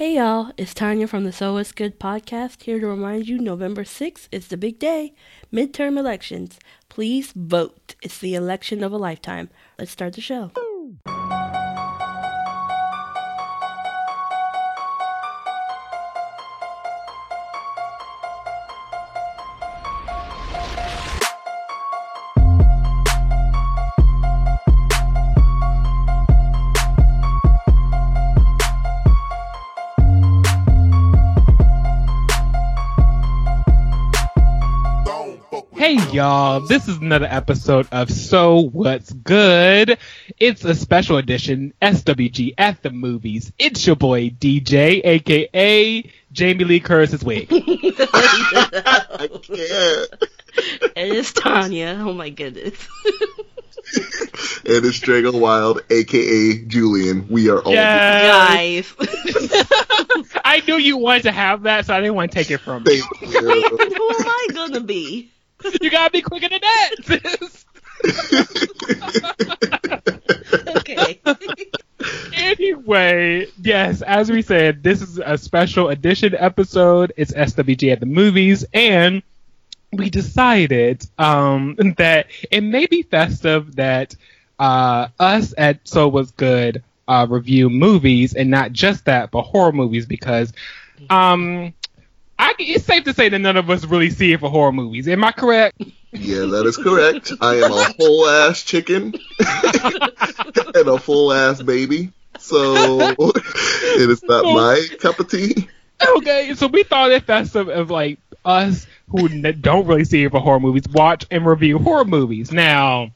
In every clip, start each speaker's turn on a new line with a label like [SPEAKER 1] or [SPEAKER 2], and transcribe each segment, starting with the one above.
[SPEAKER 1] Hey y'all, it's Tanya from the So What's Good podcast here to remind you November 6th is the big day, midterm elections. Please vote. It's the election of a lifetime. Let's start the show.
[SPEAKER 2] Y'all, this is another episode of So What's Good. It's a special edition SWG at the movies. It's your boy DJ, aka Jamie Lee Curtis's wig.
[SPEAKER 3] I can't.
[SPEAKER 1] It is Tanya. Oh my goodness.
[SPEAKER 3] And It is Drago Wild, aka Julian. We are all
[SPEAKER 2] Yes.
[SPEAKER 1] Guys.
[SPEAKER 2] I knew you wanted to have that, so I didn't want to take it from.
[SPEAKER 3] Thank you.
[SPEAKER 1] Who am I gonna be?
[SPEAKER 2] You gotta be quicker than that. sis.
[SPEAKER 1] Okay.
[SPEAKER 2] anyway, yes, as we said, this is a special edition episode. It's SWG at the movies, and we decided um, that it may be festive that uh, us at So What's Good uh, review movies, and not just that, but horror movies, because um, I, it's safe to say that none of us really see it for horror movies. Am I correct?
[SPEAKER 3] yeah, that is correct. I am a whole ass chicken and a full ass baby. So it is not my cup of tea.
[SPEAKER 2] okay, so we thought it festive of like us who don't really see it for horror movies watch and review horror movies. Now,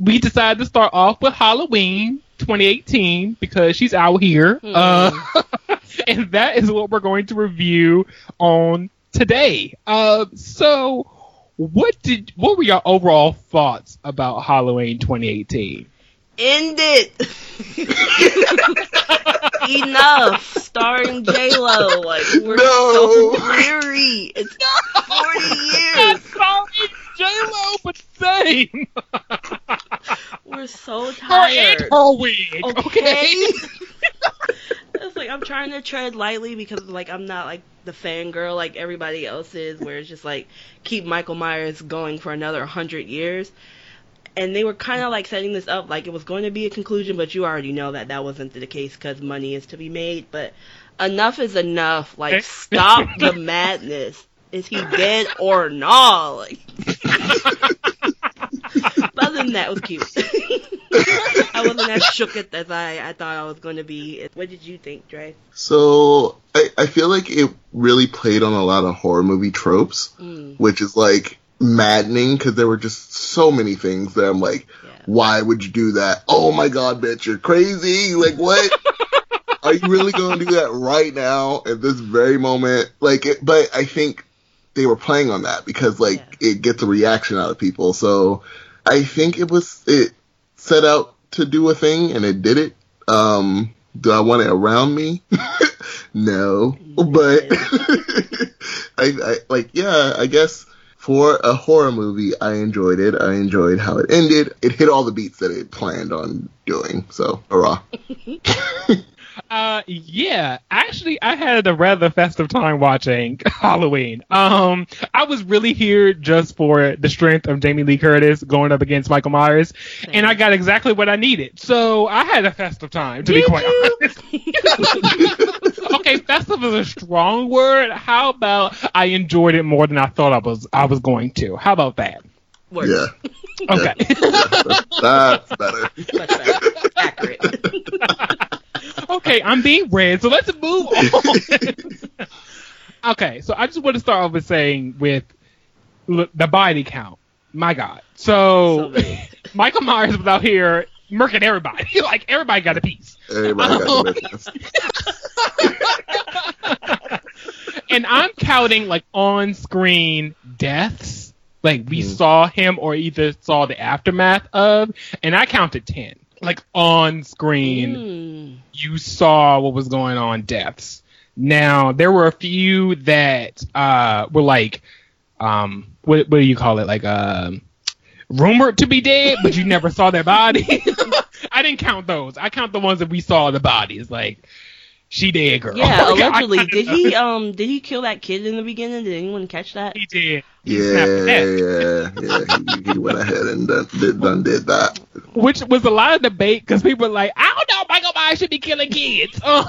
[SPEAKER 2] we decided to start off with Halloween 2018 because she's out here, uh, and that is what we're going to review on today. Uh, so, what did what were your overall thoughts about Halloween 2018?
[SPEAKER 1] End it. Enough. Starring J Lo. Like we're
[SPEAKER 3] No.
[SPEAKER 1] so weary. It's forty years.
[SPEAKER 2] Sorry, J Lo, but same.
[SPEAKER 1] We're so
[SPEAKER 2] Her and
[SPEAKER 1] tired.
[SPEAKER 2] her wig.
[SPEAKER 1] Okay.
[SPEAKER 2] okay?
[SPEAKER 1] It's like I'm trying to tread lightly because like I'm not like the fangirl like everybody else is, where it's just like keep Michael Myers going for another hundred years. And they were kind of like setting this up like it was going to be a conclusion, but you already know that that wasn't the case because money is to be made. But enough is enough. Like stop the madness. Is he dead or not? Like, other than that, it was cute. I wasn't as shook it as I, I thought I was going to be. What did you think, Dre?
[SPEAKER 3] So I, I feel like it really played on a lot of horror movie tropes,
[SPEAKER 1] Mm,
[SPEAKER 3] which is like maddening because there were just so many things that I'm like,
[SPEAKER 1] yeah.
[SPEAKER 3] why would you do that? Oh my god, bitch, you're crazy. Like, what? Are you really going to do that right now at this very moment? Like, it, but I think they were playing on that because like it gets a reaction out of people. So I think it was it set out to do a thing and it did it. Um, do I want it around me? no, but I, I like yeah, I guess for a horror movie, I enjoyed it. I enjoyed how it ended. It hit all the beats that it planned on doing. So, hurrah!
[SPEAKER 2] Uh, yeah. Actually, I had a rather festive time watching Halloween. Um, I was really here just for the strength of Jamie Lee Curtis going up against Michael Myers, and I got exactly what I needed. So I had a festive time, to be quite
[SPEAKER 1] you?
[SPEAKER 2] honest. okay, festive is a strong word. How about I enjoyed it more than I thought I was I was going to? How about that?
[SPEAKER 1] Works.
[SPEAKER 3] Yeah,
[SPEAKER 2] Okay.
[SPEAKER 3] that's better.
[SPEAKER 1] Much better. Accurate.
[SPEAKER 2] okay, I'm being read, so let's move on. okay, so I just want to start off with saying with l- the body count. My God.
[SPEAKER 1] So
[SPEAKER 2] So. Michael Myers was out here murking everybody. like everybody got a piece.
[SPEAKER 3] Everybody got the business.
[SPEAKER 2] and I'm counting like on screen deaths. Like we
[SPEAKER 3] Mhm.
[SPEAKER 2] saw him or either saw the aftermath of, and I counted ten. Like on screen.
[SPEAKER 1] Mm.
[SPEAKER 2] you saw what was going on deaths. Now there were a few that uh, were like, um, what, what do you call it? Like um, rumored to be dead, but you never saw their body. I didn't count those. I count the ones that we saw the bodies. Like she dead, girl.
[SPEAKER 1] Yeah,
[SPEAKER 2] Okay, I-
[SPEAKER 1] allegedly. Did he um did he kill that kid in the beginning? Did anyone catch that?
[SPEAKER 2] He did. He
[SPEAKER 3] Yeah,
[SPEAKER 2] snapped the neck.
[SPEAKER 3] yeah, yeah. He, he went ahead and done did, done did that.
[SPEAKER 2] Which was a lot of debate because people were like, I don't know, Michael Myers should be killing kids. Um,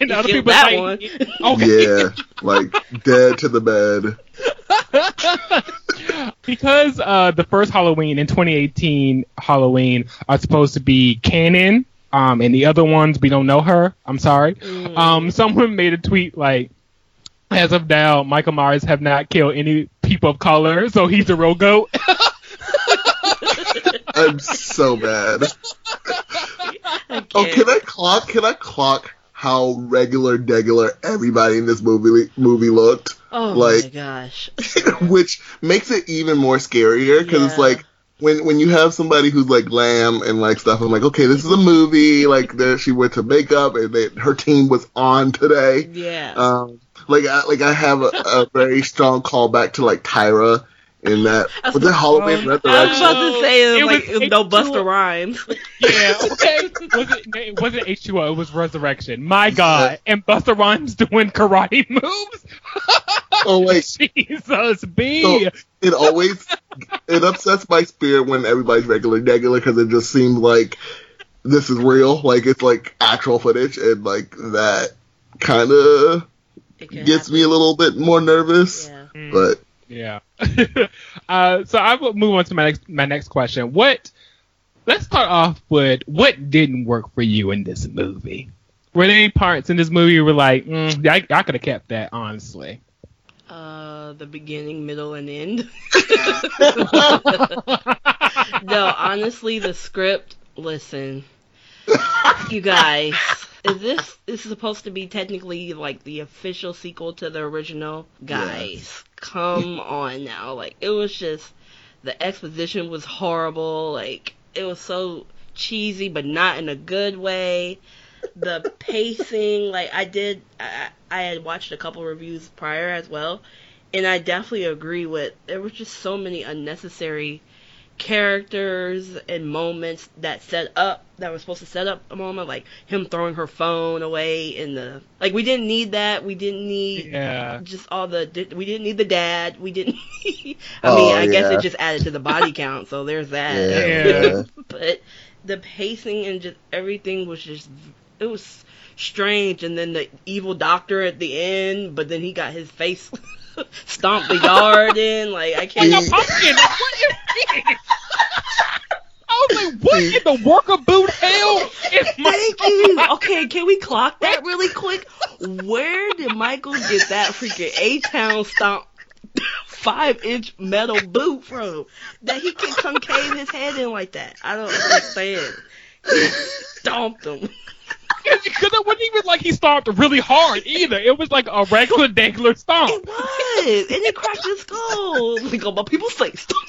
[SPEAKER 2] and other people
[SPEAKER 1] that
[SPEAKER 2] like,
[SPEAKER 1] one.
[SPEAKER 2] okay.
[SPEAKER 3] Yeah, like dead to the bed.
[SPEAKER 2] because uh, the first Halloween in 2018 Halloween are supposed to be canon, um, and the other ones we don't know her. I'm sorry.
[SPEAKER 1] Mm.
[SPEAKER 2] Um, someone made a tweet like, as of now, Michael Myers have not killed any people of color, so he's a real goat.
[SPEAKER 3] I'm so mad. Oh,
[SPEAKER 1] can't.
[SPEAKER 3] I clock? Can I clock how regular, degular everybody in this movie movie looked?
[SPEAKER 1] Oh
[SPEAKER 3] like-
[SPEAKER 1] my gosh.
[SPEAKER 3] Which makes it even more scarier because it's like when when you have somebody who's like glam and like stuff. I'm like, okay, this is a movie. Like there, she went to makeup and they, her team was on today.
[SPEAKER 1] Yeah.
[SPEAKER 3] Um, like I like I have a, a very strong callback to like Tyra in that
[SPEAKER 1] That's
[SPEAKER 3] was it Halloween
[SPEAKER 1] um, I was
[SPEAKER 3] Resurrection?
[SPEAKER 1] about to say it was
[SPEAKER 2] It
[SPEAKER 1] like
[SPEAKER 2] was-
[SPEAKER 1] it was
[SPEAKER 2] it-
[SPEAKER 1] no Busta Rhymes.
[SPEAKER 2] yeah, okay. Was it, it wasn't H2O, it was Resurrection. My God. And Busta Rhymes doing karate moves?
[SPEAKER 3] Oh like
[SPEAKER 2] Jesus, B.
[SPEAKER 3] So- it always it upsets my spirit when everybody's regular regular because it just seems like this is real, like it's like actual footage, and like that kind of
[SPEAKER 1] It can
[SPEAKER 3] gets me a little bit more nervous.
[SPEAKER 1] Yeah.
[SPEAKER 3] But
[SPEAKER 2] Yeah. uh, so I will move on to my next my next question. What? Let's start off with what didn't work for you in this movie. Were there any parts in this movie you were like, mm, I, I could have kept that, honestly?
[SPEAKER 1] Uh, the beginning, middle, and end. no, honestly, the script. Listen, you guys, is this is supposed to be technically like the official sequel to the original? Guys,
[SPEAKER 3] Yes.
[SPEAKER 1] come on now. Like it was just the exposition was horrible. Like it was so cheesy, but not in a good way. The pacing, like I did, I, I had watched a couple reviews prior as well, and I definitely agree with. There was just so many unnecessary characters and moments that set up that were supposed to set up a moment, like him throwing her phone away in the like. We didn't need that. We didn't need
[SPEAKER 2] Yeah.
[SPEAKER 1] just all the we didn't need the dad we didn't i
[SPEAKER 3] Oh,
[SPEAKER 1] mean i guess it just added to the body count so there's that
[SPEAKER 2] Yeah.
[SPEAKER 1] but the pacing and just everything was just it was strange and then the evil doctor at the end but then he got his face stomped the yard in like i can't
[SPEAKER 2] a pumpkin. Like, what is this? I was like, what in the worker boot hell is my
[SPEAKER 1] Thank you. Okay, can we clock that really quick? Where did Michael get that freaking A Town stomp five inch metal boot from? That he can concave his head in like that? I don't understand. He stomped him.
[SPEAKER 2] Because it wasn't even like he stomped really hard either. It was like a regular dangler
[SPEAKER 1] It was, and it cracked his skull. Like, oh, my people say stomp.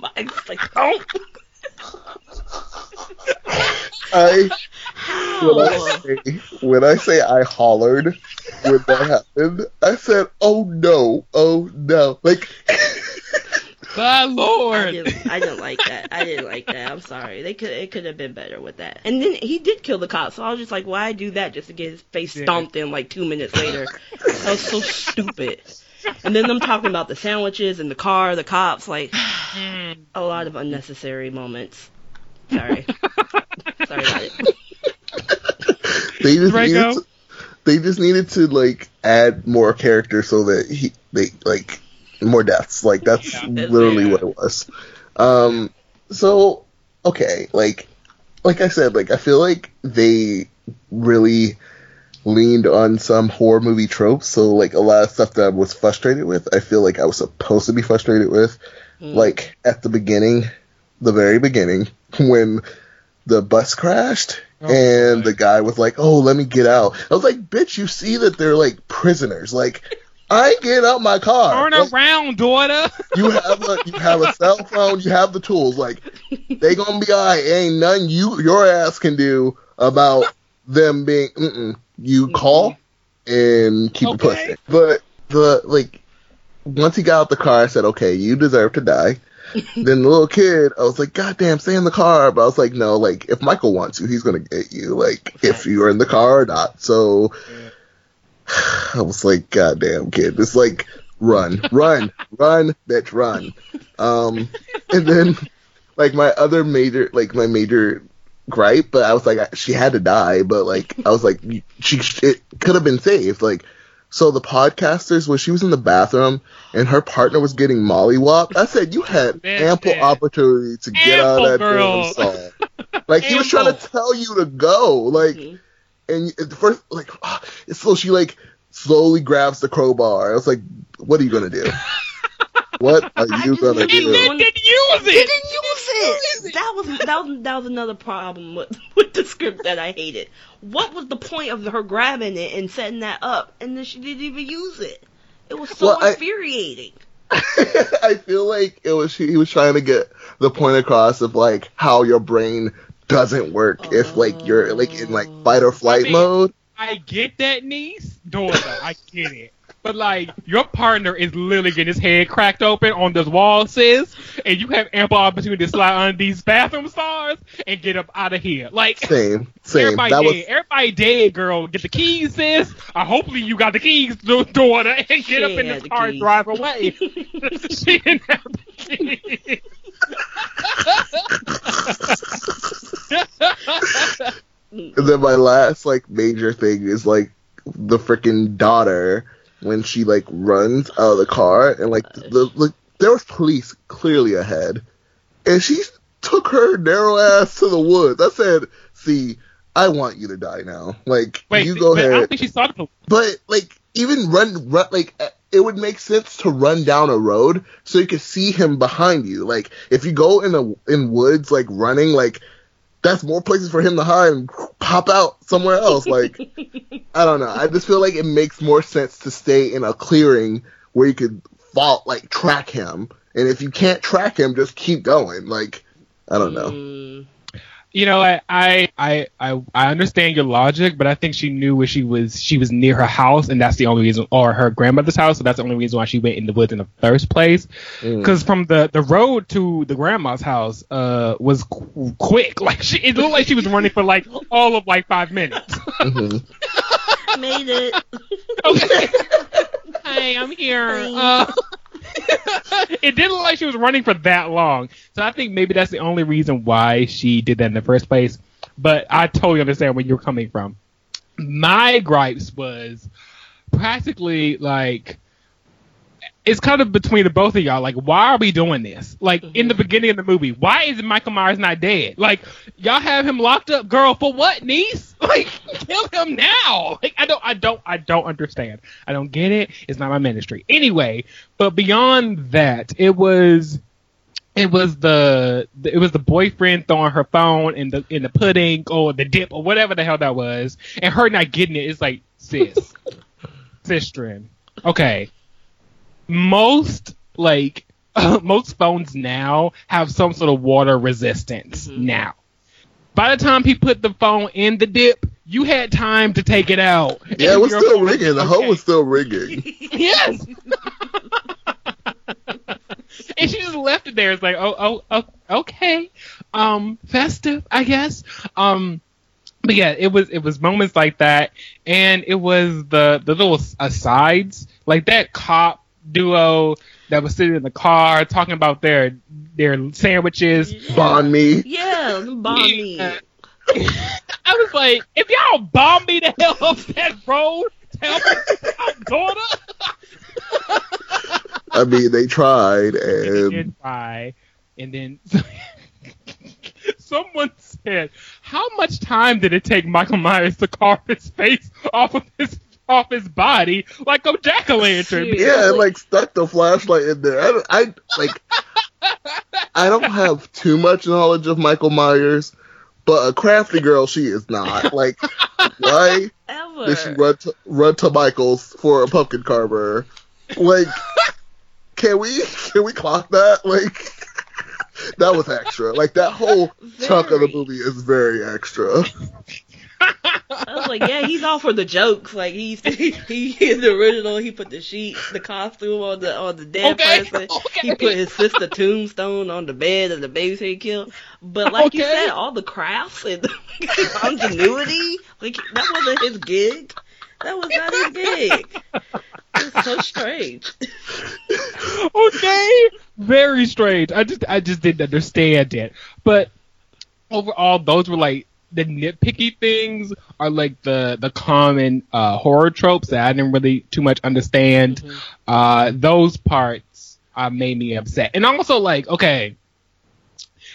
[SPEAKER 1] Mike's like, stomp.
[SPEAKER 3] I when I say when I say I hollered when that happened, I said, "Oh no, oh no!" Like
[SPEAKER 2] My
[SPEAKER 1] I
[SPEAKER 2] lord.
[SPEAKER 1] didn't, I didn't like that. I didn't like that. I'm sorry. They could it could have been better with that. And then he did kill the cop, so I was just like, why do that just to get his face
[SPEAKER 2] Yeah.
[SPEAKER 1] stomped in like two minutes later? that was so stupid. And then them talking about the sandwiches and the car, the cops, like a lot of unnecessary moments. Sorry. sorry about it.
[SPEAKER 3] they just
[SPEAKER 2] Draco?
[SPEAKER 3] needed to, they just needed to like add more characters so that he they like more deaths. Like that's
[SPEAKER 2] Yeah.
[SPEAKER 3] literally
[SPEAKER 2] Yeah.
[SPEAKER 3] what it was. Um. So okay, like like I said, like I feel like they really leaned on some horror movie tropes. So like a lot of stuff that I was frustrated with, I feel like I was supposed to be frustrated with.
[SPEAKER 1] Mm.
[SPEAKER 3] Like at the beginning, the very beginning, when the bus crashed
[SPEAKER 2] Oh,
[SPEAKER 3] and the guy was like, "Oh, let me get out." I was like, "Bitch, you see that they're like prisoners. Like, I ain't getting out my car.
[SPEAKER 2] Turn
[SPEAKER 3] Like,
[SPEAKER 2] around, daughter.
[SPEAKER 3] you have a you have a cell phone. You have the tools. Like, they gonna be alright. Ain't nothing you your ass can do about them being. Mm-mm. You call and keep it
[SPEAKER 2] Okay.
[SPEAKER 3] pushing. But the like, once he got out the car, I said, "Okay, you deserve to die." then the little kid, I was like, God damn, stay in the car. But I was like, no, like if Michael wants you, he's gonna get you. Like if you're in the car or not. So I was like, God damn, kid, it's like run, run, run, bitch, run. Um, and then like my other major, like my major gripe, but I was like, she had to die, but like I was like, she it could have been saved, like. So the podcasters, when she was in the bathroom and her partner was getting mollywhopped, I said you had
[SPEAKER 2] That's
[SPEAKER 3] ample
[SPEAKER 2] it.
[SPEAKER 3] opportunity to get out of that
[SPEAKER 2] Ample, girl.
[SPEAKER 3] damn song. Like he was trying to tell you to go, like,
[SPEAKER 1] Mhm.
[SPEAKER 3] And the first, like, ah, so she like slowly grabs the crowbar. I was like, what are you gonna do? what are you gonna
[SPEAKER 1] wish
[SPEAKER 2] He
[SPEAKER 1] you
[SPEAKER 3] do?
[SPEAKER 1] would-
[SPEAKER 2] didn't use
[SPEAKER 1] He
[SPEAKER 2] it.
[SPEAKER 1] didn't use it. That was that was that was that was another problem with, with the script that I hated. What was the point of her grabbing it and setting that up, and then she didn't even use it? It was so
[SPEAKER 3] Well, I-
[SPEAKER 1] infuriating.
[SPEAKER 3] I feel like it was he was trying to get the point across of like how your brain doesn't work if like you're like in like fight or flight
[SPEAKER 2] I mean-
[SPEAKER 3] mode.
[SPEAKER 2] I get that, niece, daughter. I get it. But like, your partner is literally getting his head cracked open on this wall, sis, and you have ample opportunity to slide under these bathroom stars and get up out of here. Like,
[SPEAKER 3] Same, same.
[SPEAKER 2] everybody
[SPEAKER 3] That
[SPEAKER 2] dead.
[SPEAKER 3] was
[SPEAKER 2] Everybody dead, girl. Get the keys, sis. Uh, hopefully you got the keys, da- daughter, and get
[SPEAKER 1] She
[SPEAKER 2] up in this
[SPEAKER 1] the
[SPEAKER 2] car and drive away. she didn't have the keys.
[SPEAKER 3] And then my last like major thing is like the freaking daughter when she like runs out of the car and like oh, the, the there was police clearly ahead, and she took her narrow ass to the woods. I said, "See, I want you to die now. Like
[SPEAKER 2] Wait,
[SPEAKER 3] you go
[SPEAKER 2] but I don't think she saw the police.
[SPEAKER 3] But like even run, run like it would make sense to run down a road so you could see him behind you. Like if you go in a in woods like running, like that's more places for him to hide and pop out somewhere else. Like I don't know. I just feel like it makes more sense to stay in a clearing where you could fall like track him. And if you can't track him, just keep going. Like I don't know.
[SPEAKER 1] Mm,
[SPEAKER 2] you know, I, I, I, I, I understand your logic, but I think she knew where she was. She was near her house, and that's the only reason, or her grandmother's house. So that's the only reason why she went in the woods in the first place.
[SPEAKER 3] Mm.
[SPEAKER 2] Because from the the road to the grandma's house, uh, was qu- quick. Like she, it looked like she was running for like all of like five minutes.
[SPEAKER 3] Mhm.
[SPEAKER 1] made it.
[SPEAKER 2] okay. Hey, I'm here.
[SPEAKER 1] Hi.
[SPEAKER 2] Uh, it didn't look like she was running for that long. So I think maybe that's the only reason why she did that in the first place. But I totally understand where you're coming from. My gripes was practically like it's kind of between the both of y'all. Like, why are we doing this? Like in the mm-hmm. beginning of the movie, why is Michael Myers not dead? Like, y'all have him locked up, girl, for what, niece? Like, kill him now. Like, I don't, I don't, I don't understand. I don't get it. It's not my ministry. Anyway, but beyond that, it was. It was the it was the boyfriend throwing her phone in the in the pudding or the dip or whatever the hell that was, and her not getting it. It's like sis, sistren. Okay, most like most phones now have some sort of water resistance
[SPEAKER 1] Mhm.
[SPEAKER 2] now. By the time he put the phone in the dip, you had time to take it out.
[SPEAKER 3] Yeah, it was still
[SPEAKER 2] phone-
[SPEAKER 3] ringing. The
[SPEAKER 2] okay.
[SPEAKER 3] home was still ringing.
[SPEAKER 2] Yes. and she just left it there. It's like, oh, oh, oh, okay, um, festive, I guess. Um, but yeah, it was it was moments like that, and it was the the little asides, like that cop duo that was sitting in the car talking about their their sandwiches.
[SPEAKER 3] Bond me.
[SPEAKER 1] Yeah, bomb me.
[SPEAKER 2] Yeah. I was like, if y'all bomb me the hell up that road, tell me out, daughter.
[SPEAKER 3] I mean, they tried,
[SPEAKER 2] They
[SPEAKER 3] and
[SPEAKER 2] did try, and then someone said, "How much time did it take Michael Myers to carve his face off of his off his body like a jack o' lantern?"
[SPEAKER 3] Yeah, and like stuck the flashlight in there. I, don't- I like. I don't have too much knowledge of Michael Myers, but a crafty girl she is not. Like, why
[SPEAKER 1] Ever.
[SPEAKER 3] did she run to run to Michael's for a pumpkin carver? Like, can we can we clock that? Like, that was extra. Like that whole chunk of the movie is very extra.
[SPEAKER 1] I was like, yeah, he's all for the jokes. Like he's he, he in the original, he put the sheet, the costume on the on the dead
[SPEAKER 2] Okay,
[SPEAKER 1] person.
[SPEAKER 2] okay.
[SPEAKER 1] He put his sister tombstone on the bed of the babysitter he killed. But like you said, all the crafts and the ingenuity, like that wasn't his gig. That was not his gig. It's so strange.
[SPEAKER 2] okay, very strange. I just I just didn't understand it. But overall, those were like the nitpicky things are like the the common uh, horror tropes that I didn't really too much understand. Uh, those parts uh, made me upset, and also like okay,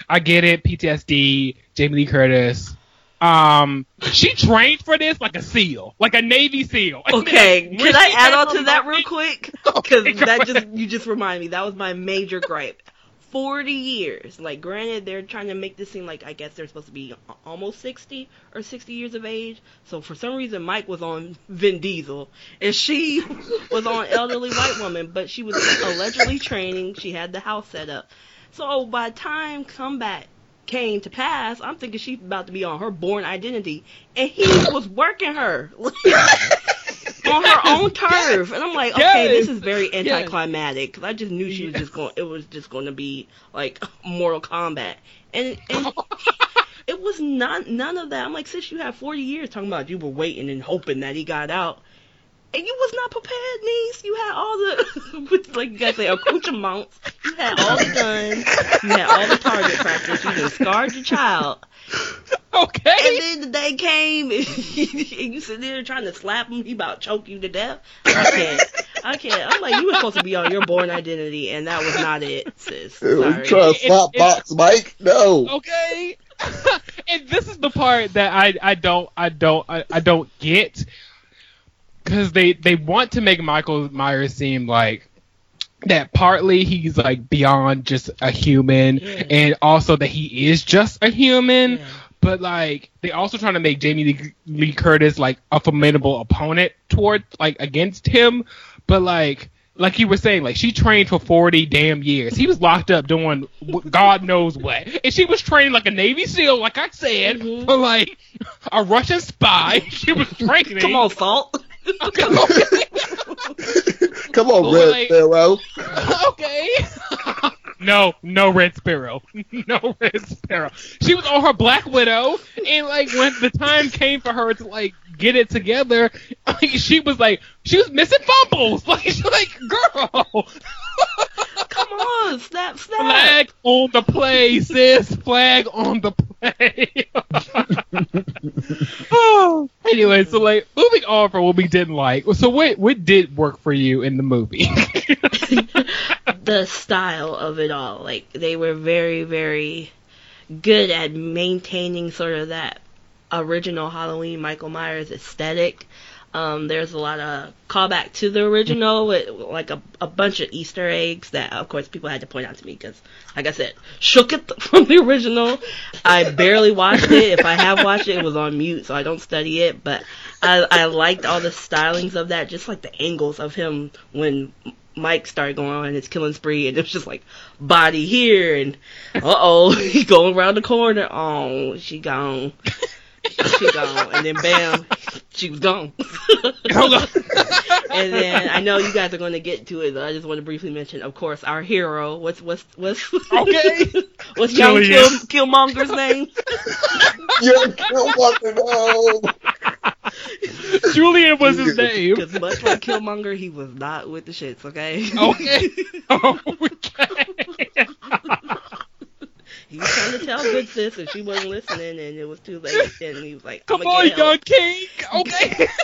[SPEAKER 2] I get it, PTSD, Jamie Lee Curtis. Um, she trained for this like a SEAL, like a Navy SEAL.
[SPEAKER 1] Okay, can I add on to that real quick? Because
[SPEAKER 2] Okay,
[SPEAKER 1] that just you just remind me that was my major gripe. Forty years. Like, granted, they're trying to make this seem like I guess they're supposed to be almost sixty or sixty years of age. So for some reason, Mike was on Vin Diesel, and she was on elderly white woman, but she was allegedly training. She had the house set up. So by time comeback came to pass, I'm thinking she's about to be on her Bourne Identity, and he was working her on her own turf, and I'm like, okay, this is very anticlimactic. 'cause I just knew she was just going, it was just going to be like Mortal Kombat, and and it was not none of that. I'm like, sis, you had 40 years talking about you were waiting and hoping that he got out. And you was not prepared, niece. You had all the, like you guys say, accoutrements. You had all the guns. You had all the target practice. You just scarred your child.
[SPEAKER 2] Okay.
[SPEAKER 1] And then the day came, and you sit there trying to slap him. He about to choke you to death. I can't. I can't. I'm like, you were supposed to be on your Bourne Identity, and that was not it, sis.
[SPEAKER 3] Ew,
[SPEAKER 1] Sorry.
[SPEAKER 3] you trying to slap
[SPEAKER 2] It- it-
[SPEAKER 3] box, Mike? No.
[SPEAKER 2] okay and this is the part that i i don't i don't i, I don't get because they they want to make michael myers seem like that partly he's like beyond just a human
[SPEAKER 1] Yeah.
[SPEAKER 2] and also that he is just a human
[SPEAKER 1] Yeah.
[SPEAKER 2] but like they also trying to make jamie lee, lee curtis like a formidable opponent toward like against him but like like you were saying, like she trained for forty damn years. He was locked up doing God knows what, and she was trained like a Navy SEAL, like I said,
[SPEAKER 1] Mhm.
[SPEAKER 2] for like a Russian spy. She was training.
[SPEAKER 1] Come on, Salt.
[SPEAKER 2] Okay, okay.
[SPEAKER 3] Come on, Red
[SPEAKER 2] like-
[SPEAKER 3] Sparrow.
[SPEAKER 2] okay. no, no Red Sparrow, no Red Sparrow. She was on her Black Widow, and like when the time came for her to like get it together, like, she was like she was missing fumbles. Like she's like, girl.
[SPEAKER 1] Come on, snap, snap.
[SPEAKER 2] Flag on the play, sis. Flag on the play. Oh. Anyway, so like moving on from what we didn't like. So what what did work for you in the movie?
[SPEAKER 1] the style of it all. Like they were very, very good at maintaining sort of that original Halloween Michael Myers aesthetic. Um, there's a lot of callback to the original with like a, a bunch of Easter eggs that, of course, people had to point out to me because, like I said, shook it from the original. I barely watched it. If I have watched it, it was on mute, so I don't study it. But I, I liked all the stylings of that, just like the angles of him when Mike started going on his killing spree, and it was just like body here, and uh oh, he going around the corner. Oh, she gone. She gone, and then bam, she was gone.
[SPEAKER 2] Hold on.
[SPEAKER 1] and then I know you guys are going to get to it. But I just want to briefly mention, of course, our hero. What's what's what's
[SPEAKER 2] Okay.
[SPEAKER 1] what's young Kill, Killmonger's name?
[SPEAKER 3] You're Killmonger, no.
[SPEAKER 2] Julian was his name.
[SPEAKER 1] Because much like Killmonger, he was not with the shits. Okay.
[SPEAKER 2] Okay. okay.
[SPEAKER 1] He was trying to tell good sis, and she wasn't listening, and it was too late. And he was like,
[SPEAKER 2] Come
[SPEAKER 1] "I'ma
[SPEAKER 2] on,
[SPEAKER 1] get
[SPEAKER 2] young king. Okay.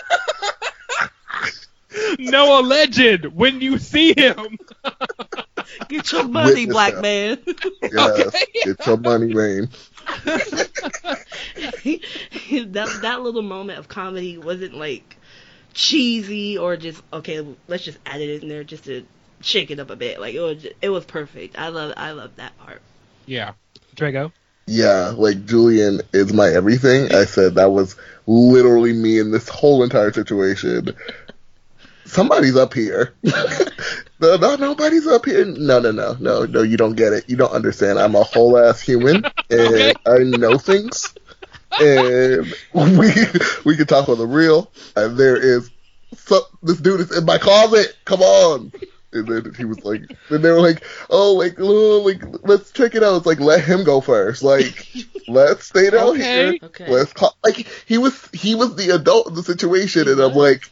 [SPEAKER 2] Noah Legend, when you see him.
[SPEAKER 1] Get your money,
[SPEAKER 3] Witness
[SPEAKER 1] black
[SPEAKER 3] that.
[SPEAKER 1] man.
[SPEAKER 3] Yes,
[SPEAKER 2] Okay.
[SPEAKER 3] get your money, man.
[SPEAKER 1] that that little moment of comedy wasn't like cheesy or just okay. Let's just add it in there just to shake it up a bit. Like it was, it was perfect. I love, I love that part.
[SPEAKER 2] Yeah. Drago.
[SPEAKER 3] Yeah, like Julian is my everything. I said that was literally me in this whole entire situation. Somebody's up here. no, no, nobody's up here. No, no, no, no, no. You don't get it. You don't understand. I'm a whole ass human, and
[SPEAKER 2] Okay.
[SPEAKER 3] I know things. and we we can talk on the real. And there is so this dude is in my closet. Come on. And then he was like, then they were like, oh, like, oh, like, let's check it out. It's like, let him go first. Like, let's stay down
[SPEAKER 2] Okay.
[SPEAKER 3] here.
[SPEAKER 1] Okay.
[SPEAKER 3] Let's call. Like, he was, he was the adult in the situation, and I'm like,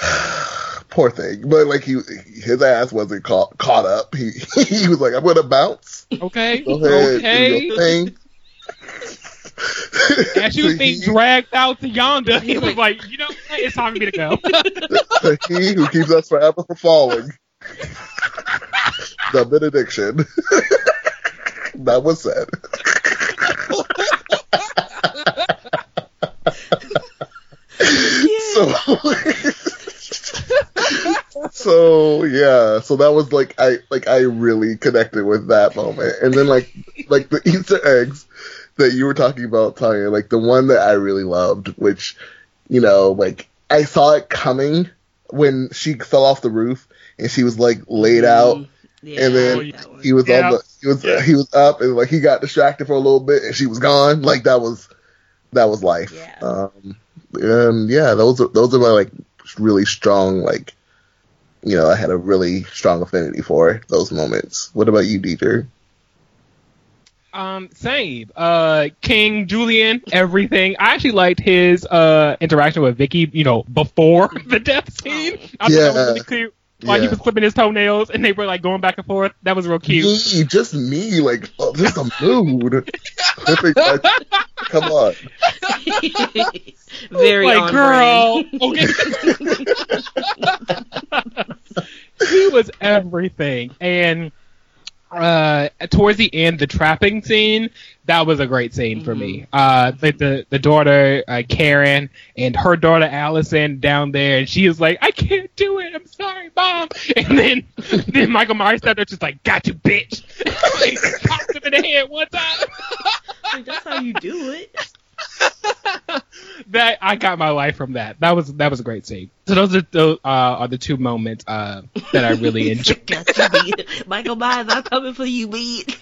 [SPEAKER 3] poor thing. But like, he, his ass wasn't caught caught up. He, he was like, I'm gonna bounce.
[SPEAKER 2] Okay.
[SPEAKER 3] Go ahead,
[SPEAKER 2] Okay.
[SPEAKER 3] do your thing.
[SPEAKER 2] As she was being dragged out to yonder, he was
[SPEAKER 1] like-
[SPEAKER 2] you know, what? it's time for me to go.
[SPEAKER 3] he who keeps us forever from falling. the benediction. that was said. so, so yeah, so that was like I like I really connected with that moment, and then like like the Easter eggs that you were talking about, Tanya, like the one that I really loved, which you know, like I saw it coming when she fell off the roof and she was like laid out
[SPEAKER 1] Mm, Yeah,
[SPEAKER 3] and then
[SPEAKER 1] like that one.
[SPEAKER 3] he was
[SPEAKER 2] Yeah.
[SPEAKER 3] on the he was
[SPEAKER 2] Yeah.
[SPEAKER 3] he was up and like he got distracted for a little bit and she was gone like that was that was life
[SPEAKER 1] Yeah.
[SPEAKER 3] um and yeah those are those are my like really strong like you know I had a really strong affinity for those moments what about you Dieter
[SPEAKER 2] Um, same. Uh, King Julian, everything. I actually liked his uh interaction with Vicky. You know, before the death scene. I thought that
[SPEAKER 3] Yeah.
[SPEAKER 2] was really cute. While he was clipping his toenails and they were like going back and forth. That was real cute.
[SPEAKER 3] me just me like oh, just a mood Clipping my- come on
[SPEAKER 1] Very
[SPEAKER 2] like, girl, okay. he was everything, and uh, towards the end, the trapping scene that was a great scene for me. Uh, like the the daughter uh, Karen and her daughter Allison down there, and she is like, "I can't do it. I'm sorry, mom." And then then Michael Myers stepped up, just like, "Got you, bitch!" like, popped him in the head one time.
[SPEAKER 1] Like, that's how you do it.
[SPEAKER 2] That I got my life from that. That was that was a great scene. So those are those uh, are the two moments uh, that I really enjoyed.
[SPEAKER 1] Got you beat. Michael Myers, I'm coming for you, beat.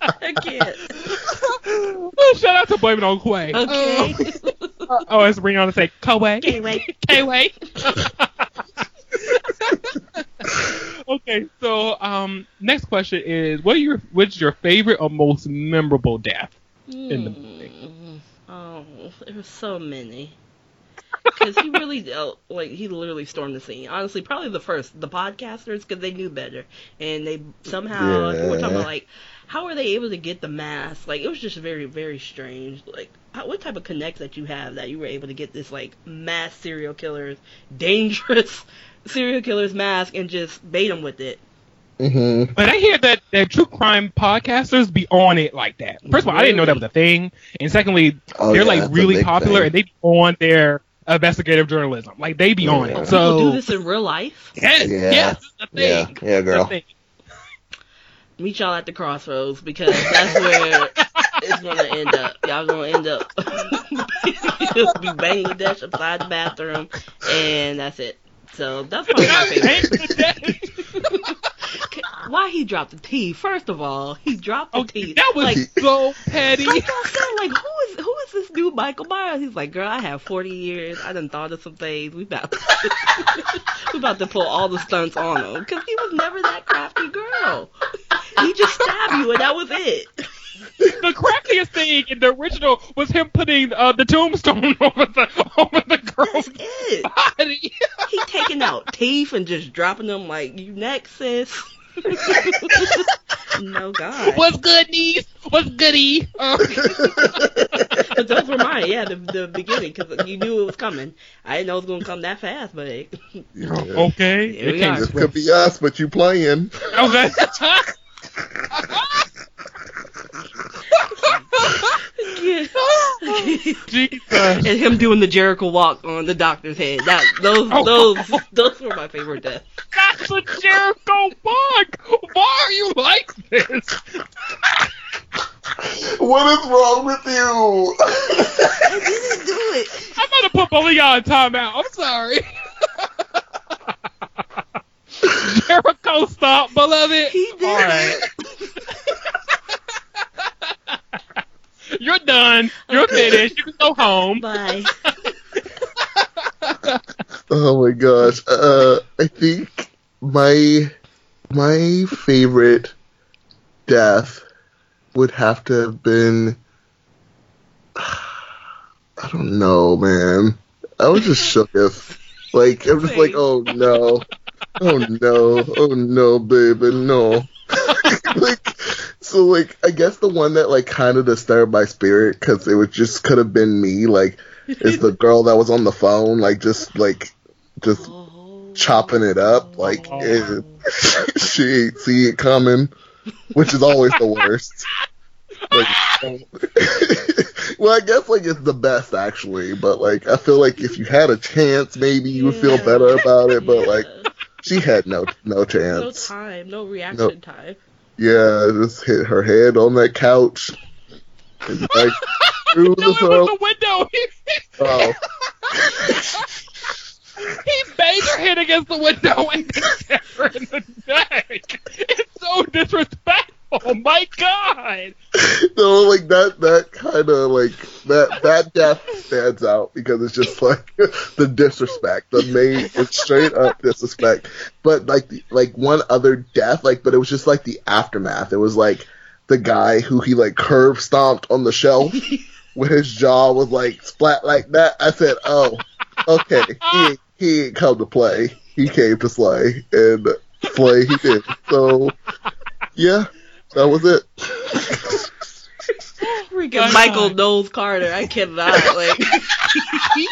[SPEAKER 1] I can't.
[SPEAKER 2] Oh, shout out to Blame It on Quay.
[SPEAKER 1] Okay.
[SPEAKER 2] Oh, it's bringing on to say Kway.
[SPEAKER 1] Can't wait.
[SPEAKER 2] Kway. okay, so um, next question is: What are your what's your favorite or most memorable death? In the movie.
[SPEAKER 1] Mm, Oh, there were so many. Because he really, dealt- like, he literally stormed the scene. Honestly, probably the first, the podcasters, because they knew better, and they somehow
[SPEAKER 3] Yeah.
[SPEAKER 1] we're talking about like, how were they able to get the mask? Like, it was just very, very strange. Like, how, what type of connect that you have that you were able to get this like mass serial killers, dangerous serial killers mask, and just bait them with it?
[SPEAKER 3] Hmm
[SPEAKER 2] But I hear that, that true crime podcasters be on it like that. First of all, I didn't know that was a thing, and secondly,
[SPEAKER 3] Oh,
[SPEAKER 2] they're
[SPEAKER 3] yeah,
[SPEAKER 2] like really popular,
[SPEAKER 3] thing.
[SPEAKER 2] and they be on their investigative journalism. Like they be on
[SPEAKER 3] Yeah.
[SPEAKER 2] it.
[SPEAKER 1] People do this in real life.
[SPEAKER 2] yes,
[SPEAKER 3] Yeah.
[SPEAKER 2] yes, a
[SPEAKER 3] yeah
[SPEAKER 2] thing.
[SPEAKER 3] yeah
[SPEAKER 2] It's a
[SPEAKER 3] girl
[SPEAKER 2] thing.
[SPEAKER 1] meet y'all at the crossroads because that's where it's gonna end up. Y'all gonna end up just be banging the desk upside the bathroom, and that's it. So that's probably my favorite. Why he dropped the T? First of all, he dropped the
[SPEAKER 2] Okay,
[SPEAKER 1] T.
[SPEAKER 2] that was
[SPEAKER 1] like.
[SPEAKER 2] so petty.
[SPEAKER 1] Like I said, like who is who is this dude Michael Myers? He's like, girl, I have forty years. I done thought of some things. We about we about to pull all the stunts on him because he was never that crafty girl. He just stabbed you and that was it.
[SPEAKER 2] the crappiest thing in the original was him putting uh, the tombstone over the over the
[SPEAKER 1] That's
[SPEAKER 2] girl's
[SPEAKER 1] it.
[SPEAKER 2] body.
[SPEAKER 1] He taking out teeth and just dropping them like you next, sis. No God.
[SPEAKER 2] What's good, niece? What's goody? Uh,
[SPEAKER 1] But those were mine. Yeah, the the beginning because you knew it was coming. I didn't know it was gonna come that fast, but it,
[SPEAKER 3] Yeah.
[SPEAKER 2] okay,
[SPEAKER 1] Here
[SPEAKER 2] it came.
[SPEAKER 3] This could be us, but you playing.
[SPEAKER 2] Okay.
[SPEAKER 1] yeah.
[SPEAKER 2] Jesus.
[SPEAKER 1] and him doing the Jericho walk on the doctor's head. That those
[SPEAKER 2] Oh.
[SPEAKER 1] those those were my favorite deaths.
[SPEAKER 2] That's a Jericho walk. Why are you like this?
[SPEAKER 3] What is wrong with you?
[SPEAKER 1] I didn't do it.
[SPEAKER 2] I'm gonna put both of y'all in timeout. I'm sorry. Jericho, stop, beloved.
[SPEAKER 1] He did
[SPEAKER 2] All right.
[SPEAKER 1] it.
[SPEAKER 2] You're done. You're
[SPEAKER 1] Okay.
[SPEAKER 2] finished. You can go home.
[SPEAKER 1] Bye.
[SPEAKER 3] Oh my gosh. Uh, I think my my favorite death would have to have been. I don't know, man. I was just shook as like I'm just like, oh no, oh no, oh no, baby, no. like so, like I guess the one that like kind of disturbed my spirit because it was just could have been me. Like, is the girl that was on the phone, like just like just
[SPEAKER 1] Oh.
[SPEAKER 3] chopping it up, like oh. it, she ain't see it coming, which is always the worst. Like, well, I guess like it's the best actually, but like I feel like if you had a chance, maybe you would feel better about it. But
[SPEAKER 1] Yeah.
[SPEAKER 3] like she had no no chance, no
[SPEAKER 1] time, no reaction time.
[SPEAKER 3] Yeah, just hit her head on that couch. And, like through
[SPEAKER 2] No,
[SPEAKER 3] the
[SPEAKER 2] it
[SPEAKER 3] throat.
[SPEAKER 2] was the window.
[SPEAKER 3] Oh,
[SPEAKER 2] he banged her head against the window and stabbed her in the neck. It's so disrespectful. My God.
[SPEAKER 3] No, like that that kind of like that death stands out because it's just like the disrespect. The main it's straight up disrespect. But like the, like one other death like but it was just like the aftermath. It was like the guy who he like curve stomped on the shelf where his jaw was like splat like that. I said oh okay. He he ain't come to play. He came to slay. And slay he did. So yeah that was it
[SPEAKER 1] Freaking
[SPEAKER 2] God.
[SPEAKER 1] Michael Knowles Carter. I cannot. Like he,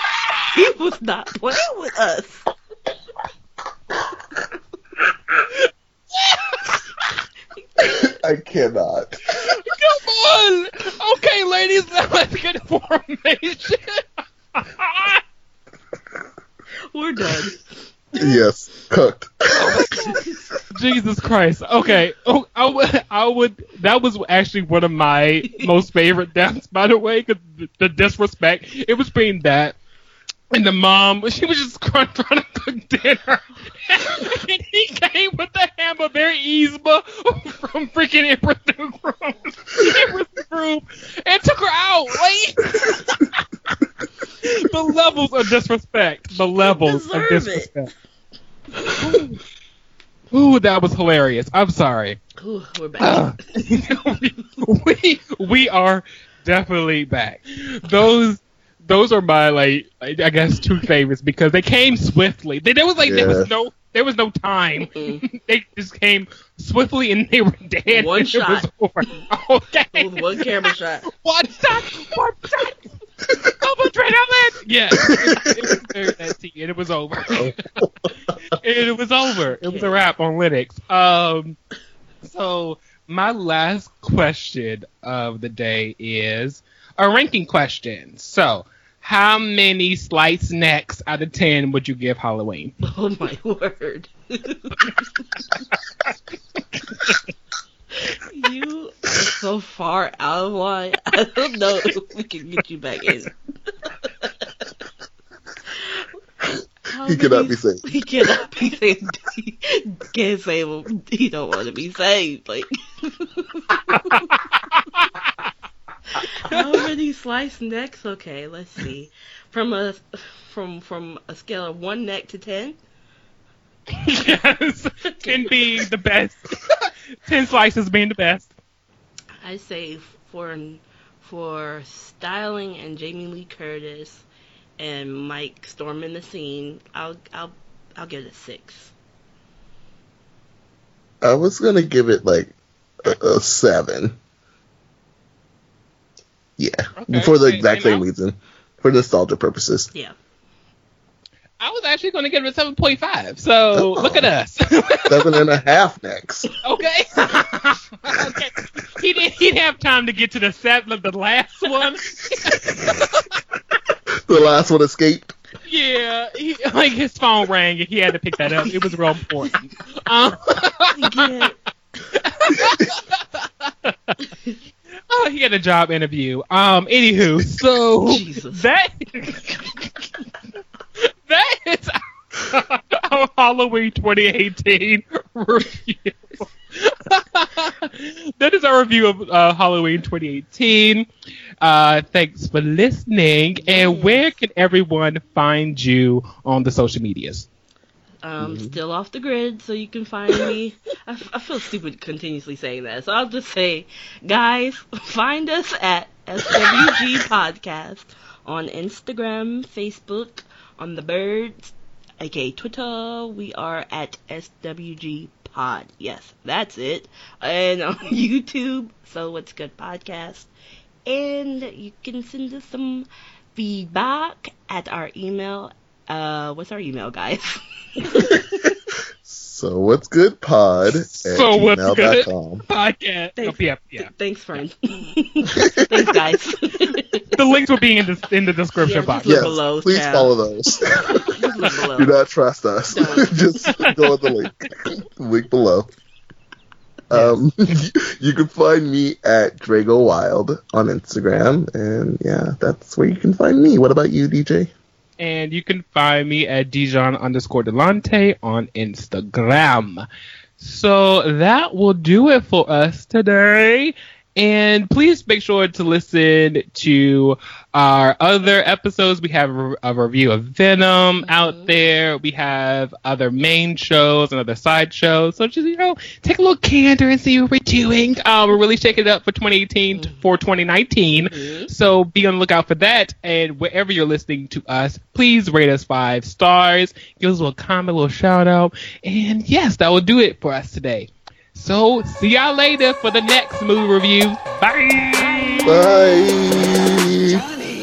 [SPEAKER 1] he was not playing with us.
[SPEAKER 3] I cannot.
[SPEAKER 2] Come on. Okay, ladies, now let's get formation.
[SPEAKER 1] We're done.
[SPEAKER 3] Yes, cooked.
[SPEAKER 2] Jesus Christ. Okay. Oh, I would, I would. That was actually one of my most favorite deaths, by the way, because the, disrespect. It was between that and the mom. She was just trying to cook dinner, and he came with the hammer, very Yzma from freaking Emperor's New Groove, Groove, and took her out. Like the levels of disrespect. The levels of disrespect. Ooh, that was hilarious. I'm sorry.
[SPEAKER 1] Ooh, we're back.
[SPEAKER 2] we we are definitely back. Those those are my like I guess two favorites because they came swiftly. They, there was like there was no there was no time.
[SPEAKER 1] Mm-mm.
[SPEAKER 2] they just came swiftly and they were dead.
[SPEAKER 1] One shot.
[SPEAKER 2] Was over. Okay.
[SPEAKER 1] With one camera shot.
[SPEAKER 2] One shot. One shot. Of adrenaline. Yeah. It, it was that tea, and it was over. and it was over. It was a wrap on Linux. Um. So my last question of the day is a ranking question. So, how many sliced necks out of ten would you give Halloween?
[SPEAKER 1] Oh my word. you are so far out of line. I don't know if we can get you back in. How
[SPEAKER 3] He cannot be saved.
[SPEAKER 1] He cannot be saved. He can't save him. He don't want to be saved. Like how many sliced necks? Okay, let's see. From a from from a scale of one neck to ten.
[SPEAKER 2] yes, ten being the best. ten slices being the best.
[SPEAKER 1] I say for for styling and Jamie Lee Curtis and Mike storming the scene, I'll I'll I'll give it a six.
[SPEAKER 3] I was gonna give it like a, a seven. Yeah,
[SPEAKER 2] Okay,
[SPEAKER 3] for the
[SPEAKER 2] and-
[SPEAKER 3] exact same
[SPEAKER 2] I'll-
[SPEAKER 3] reason, for nostalgia purposes.
[SPEAKER 1] Yeah.
[SPEAKER 2] I was actually going to give it a seven point five. So look at us.
[SPEAKER 3] Seven and a half next.
[SPEAKER 2] okay. okay. He didn't. He didn't have time to get to the seven. The last one.
[SPEAKER 3] The last one escaped.
[SPEAKER 2] Yeah, he, like his phone rang and he had to pick that up. It was real important. Um,
[SPEAKER 1] Yeah.
[SPEAKER 2] Oh, he had a job interview. Um, anywho, so
[SPEAKER 1] Jesus.
[SPEAKER 2] that that is our Halloween 2018 review. that is our review of uh, Halloween 2018. uh, thanks for listening. And where can everyone find you on the social medias?
[SPEAKER 1] Um,
[SPEAKER 3] Mhm.
[SPEAKER 1] still off the grid, so you can find me. I, f- I feel stupid continuously saying that, so I'll just say, guys, find us at SWG Podcast on Instagram, Facebook, on the Birds, aka Twitter. We are at SWG Pod. Yes, that's it. And on YouTube, so what's good podcast. And you can send us some feedback at our email. Uh, what's our email, guys?
[SPEAKER 3] So what's good pod at
[SPEAKER 2] So what's good? Podcast.
[SPEAKER 1] Thanks.
[SPEAKER 2] Oh, yeah, yeah.
[SPEAKER 1] Thanks, friend. Thanks, guys.
[SPEAKER 2] The links will be in the in the description
[SPEAKER 1] Yeah,
[SPEAKER 2] box.
[SPEAKER 3] Yes,
[SPEAKER 1] below,
[SPEAKER 3] please
[SPEAKER 1] child.
[SPEAKER 3] follow those.
[SPEAKER 1] Just look below.
[SPEAKER 3] Do not trust us. Just go on the link. link below. Um, you can find me at Drago Wild on Instagram, and yeah, that's where you can find me. What about you, DJ?
[SPEAKER 2] And you can find me at Dijon underscore Delante on Instagram. So that will do it for us today. And please make sure to listen to our other episodes. We have a a review of Venom out there. We have other main shows and other side shows. So just, you know, take a little candor and see what we're doing. Uh, we're really shaking it up for 2018 for 2019.
[SPEAKER 1] Mhm.
[SPEAKER 2] So be on the lookout for that. And wherever you're listening to us, please rate us five stars. Give us a little comment, a little shout out. And yes, that will do it for us today. So see y'all later for the next movie review. Bye.
[SPEAKER 3] Bye. Johnny.